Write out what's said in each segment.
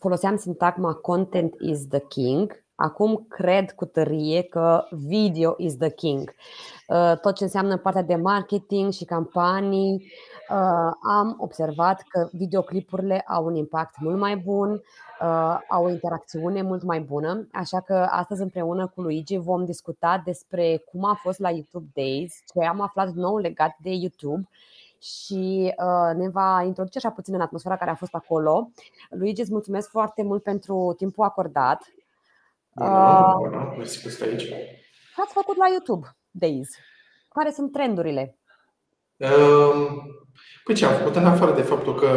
foloseam sintagma content is the king, acum cred cu tărie că video is the king. Uh, tot ce înseamnă partea de marketing și campanii, uh, am observat că videoclipurile au un impact mult mai bun, au o interacțiune mult mai bună, așa că astăzi împreună cu Luigi vom discuta despre cum a fost la YouTube Days, ce am aflat nou legat de YouTube și uh, ne va introduce așa puțin în atmosfera care a fost acolo. Luigi, îți mulțumesc foarte mult pentru timpul acordat. Uh, aici. Ce ați făcut la YouTube Days? Care sunt trendurile? Uh, păi ce am făcut în afară de faptul că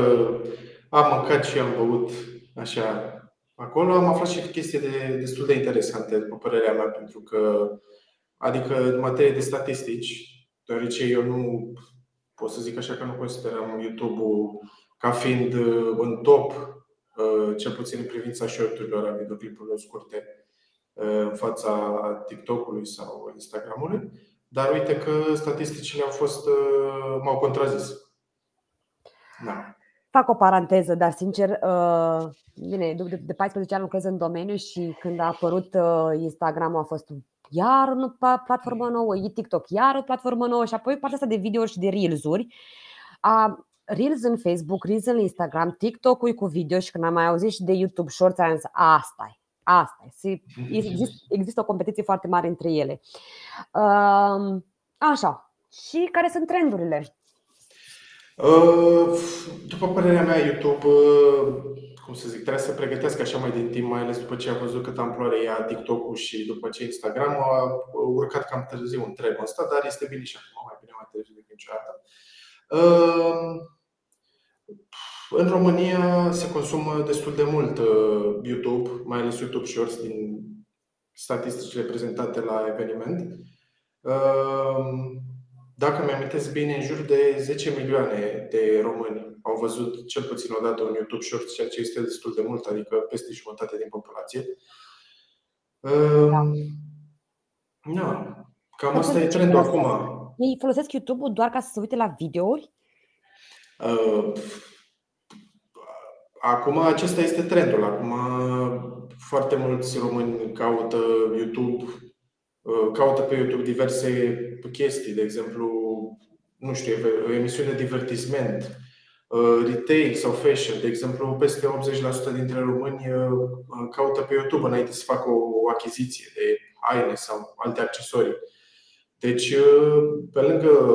am mâncat și am băut așa acolo, am aflat și chestii de, destul de interesante, după părerea mea, pentru că, adică în materie de statistici, deoarece eu nu pot să zic așa că nu considerăm YouTube-ul ca fiind uh, în top, uh, cel puțin în privința short-urilor, a videoclipurilor scurte, uh, în fața TikTok-ului sau Instagram-ului. Dar uite că statisticile au fost, m-au contrazis. Da. Fac o paranteză, dar sincer, bine, de 14 ani lucrez în domeniu și când a apărut Instagram a fost iar o platformă nouă, e TikTok, iar o platformă nouă și apoi partea asta de video și de reels-uri. A, Reels în Facebook, Reels în Instagram, TikTok-ul cu video și când am mai auzit și de YouTube Shorts, am zis, asta e, asta e. Există, există o competiție foarte mare între ele. Așa. Și care sunt trendurile? După părerea mea, YouTube cum să zic, trebuie să pregătească așa mai din timp, mai ales după ce a văzut cât amploare ia TikTok-ul și după ce Instagram a urcat cam târziu în trebul ăsta, dar este bine și acum, mai bine mai târziu decât niciodată. Ehm, în România se consumă destul de mult uh, YouTube, mai ales YouTube Shorts din statisticile prezentate la eveniment. Ehm, dacă mi-amintesc bine, în jur de 10 milioane de români au văzut cel puțin o dată un YouTube Short, ceea ce este destul de mult, adică peste jumătate din populație. Da. da. Cam asta e trendul acum. Ei folosesc YouTube-ul doar ca să se uite la videouri? Uh, acum acesta este trendul. Acum foarte mulți români caută YouTube, uh, caută pe YouTube diverse chestii, de exemplu, nu știu, o emisiune de divertisment, Uh, retail sau fashion, de exemplu, peste 80% dintre români uh, caută pe YouTube înainte să facă o achiziție de haine sau alte accesorii. Deci, uh, pe lângă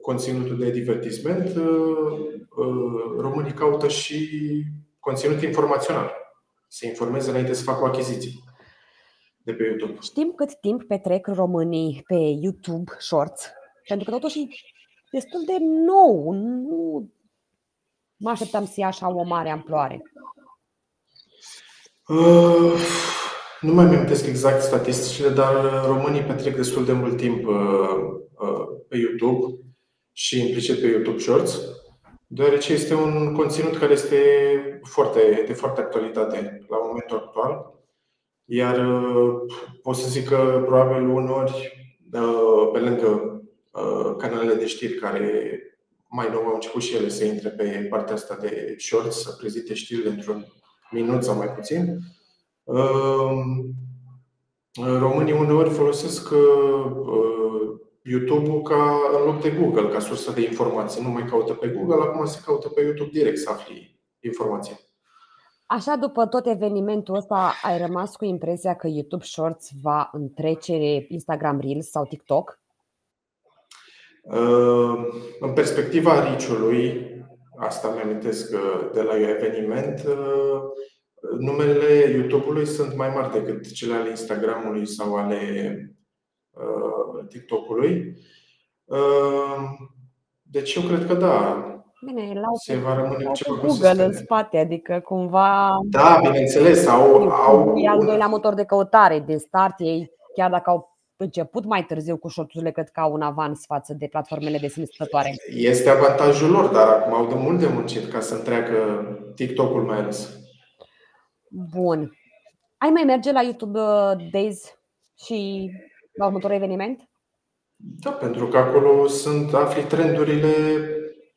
conținutul de divertisment, românii caută și conținut informațional. Se informeze înainte să facă o achiziție de pe YouTube. Știm cât timp petrec românii pe YouTube Shorts? Pentru că totuși e destul de nou. Nu Mă așteptam să ia așa o mare amploare. Uh, nu mai amintesc exact statisticile, dar românii petrec destul de mult timp uh, uh, pe YouTube și implicit pe YouTube Shorts, deoarece este un conținut care este foarte, de foarte actualitate la momentul actual. Iar uh, pot să zic că probabil unori, uh, pe lângă uh, canalele de știri care mai nou au început și ele să intre pe partea asta de shorts, să prezinte știrile într-un minut sau mai puțin. Ehm, românii uneori folosesc uh, YouTube-ul ca în loc de Google, ca sursă de informații. Nu mai caută pe Google, acum se caută pe YouTube direct să afli informații. Așa, după tot evenimentul ăsta, ai rămas cu impresia că YouTube Shorts va întrece Instagram Reels sau TikTok? În perspectiva riciului, asta mi amintesc de la eveniment, numerele YouTube-ului sunt mai mari decât cele ale Instagram-ului sau ale uh, TikTok-ului. Deci eu cred că da. Bine, la se va rămâne ceva Google în spate, adică cumva. Da, bineînțeles, au. au... E al doilea motor de căutare de start, ei chiar dacă au început mai târziu cu shorturile, cred că au un avans față de platformele de sine stătoare. Este avantajul lor, dar acum au de mult de muncit ca să întreacă TikTok-ul mai ales. Bun. Ai mai merge la YouTube uh, Days și la următorul eveniment? Da, pentru că acolo sunt afli trendurile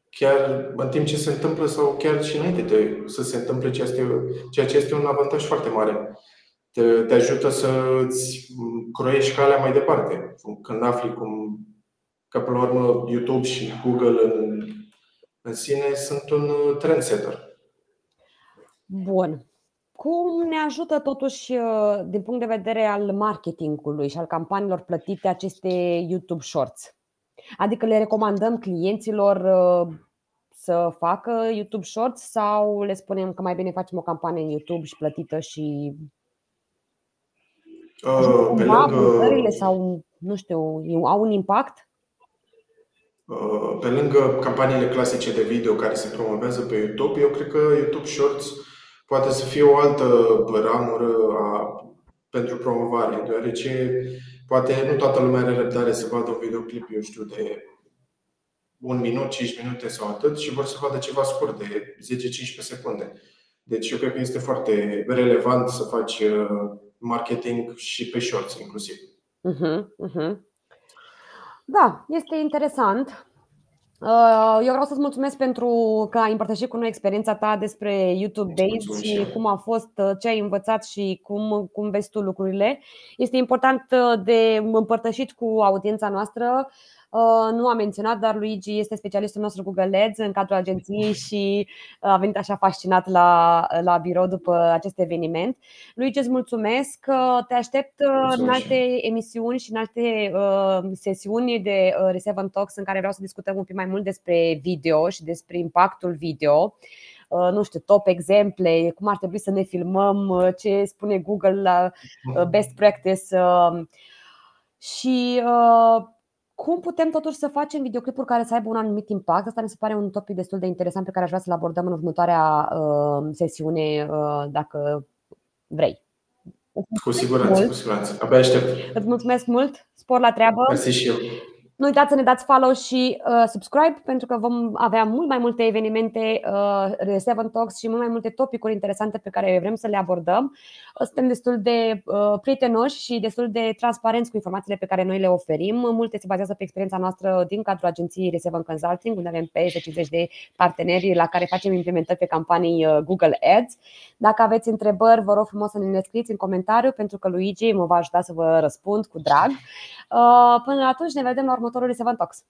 chiar în timp ce se întâmplă sau chiar și înainte de să se întâmple ceea ce este un avantaj foarte mare. Te, te ajută să îți croiești calea mai departe. Când afli cum, că până la urmă YouTube și Google în, în sine sunt un trendsetter. Bun. Cum ne ajută totuși uh, din punct de vedere al marketingului și al campaniilor plătite aceste YouTube Shorts? Adică le recomandăm clienților uh, să facă YouTube Shorts sau le spunem că mai bine facem o campanie în YouTube și plătită și uh, pe lângă... sau nu știu, au un impact? Uh, pe lângă campaniile clasice de video care se promovează pe YouTube, eu cred că YouTube Shorts poate să fie o altă ramură a, pentru promovare, deoarece poate nu toată lumea are răbdare să vadă un videoclip, eu știu, de un minut, 5 minute sau atât și vor să vadă ceva scurt de 10-15 secunde. Deci eu cred că este foarte relevant să faci uh, marketing și pe shorts inclusiv. Uh-huh, uh-huh. Da, este interesant. Uh, eu vreau să-ți mulțumesc pentru că ai împărtășit cu noi experiența ta despre YouTube Days și cum a fost, uh, ce ai învățat și cum, cum vezi tu lucrurile. Este important de împărtășit cu audiența noastră Uh, nu am menționat, dar Luigi este specialistul nostru Google Ads în cadrul agenției și uh, a venit așa fascinat la, la birou după acest eveniment. Luigi, îți mulțumesc. Te aștept mulțumesc. în alte emisiuni și în alte uh, sesiuni de Reseven Talks în care vreau să discutăm un pic mai mult despre video și despre impactul video nu știu, top exemple, cum ar trebui să ne filmăm, ce spune Google la best practice și cum putem totuși să facem videoclipuri care să aibă un anumit impact? Asta mi se pare un topic destul de interesant pe care aș vrea să-l abordăm în următoarea uh, sesiune, uh, dacă vrei. Cu siguranță, cu siguranță. Abia aștept. Îți mulțumesc mult, spor la treabă. Mersi și eu. Nu uitați să ne dați follow și uh, subscribe pentru că vom avea mult mai multe evenimente, uh, Seven Talks și mult mai multe topicuri interesante pe care vrem să le abordăm. Suntem destul de uh, prietenoși și destul de transparenți cu informațiile pe care noi le oferim. Multe se bazează pe experiența noastră din cadrul agenției Reseven Consulting, unde avem peste 50 de parteneri la care facem implementări pe campanii uh, Google Ads. Dacă aveți întrebări, vă rog frumos să ne scrieți în comentariu pentru că Luigi mă va ajuta să vă răspund cu drag. Uh, până atunci ne vedem la următorul Seven Talks.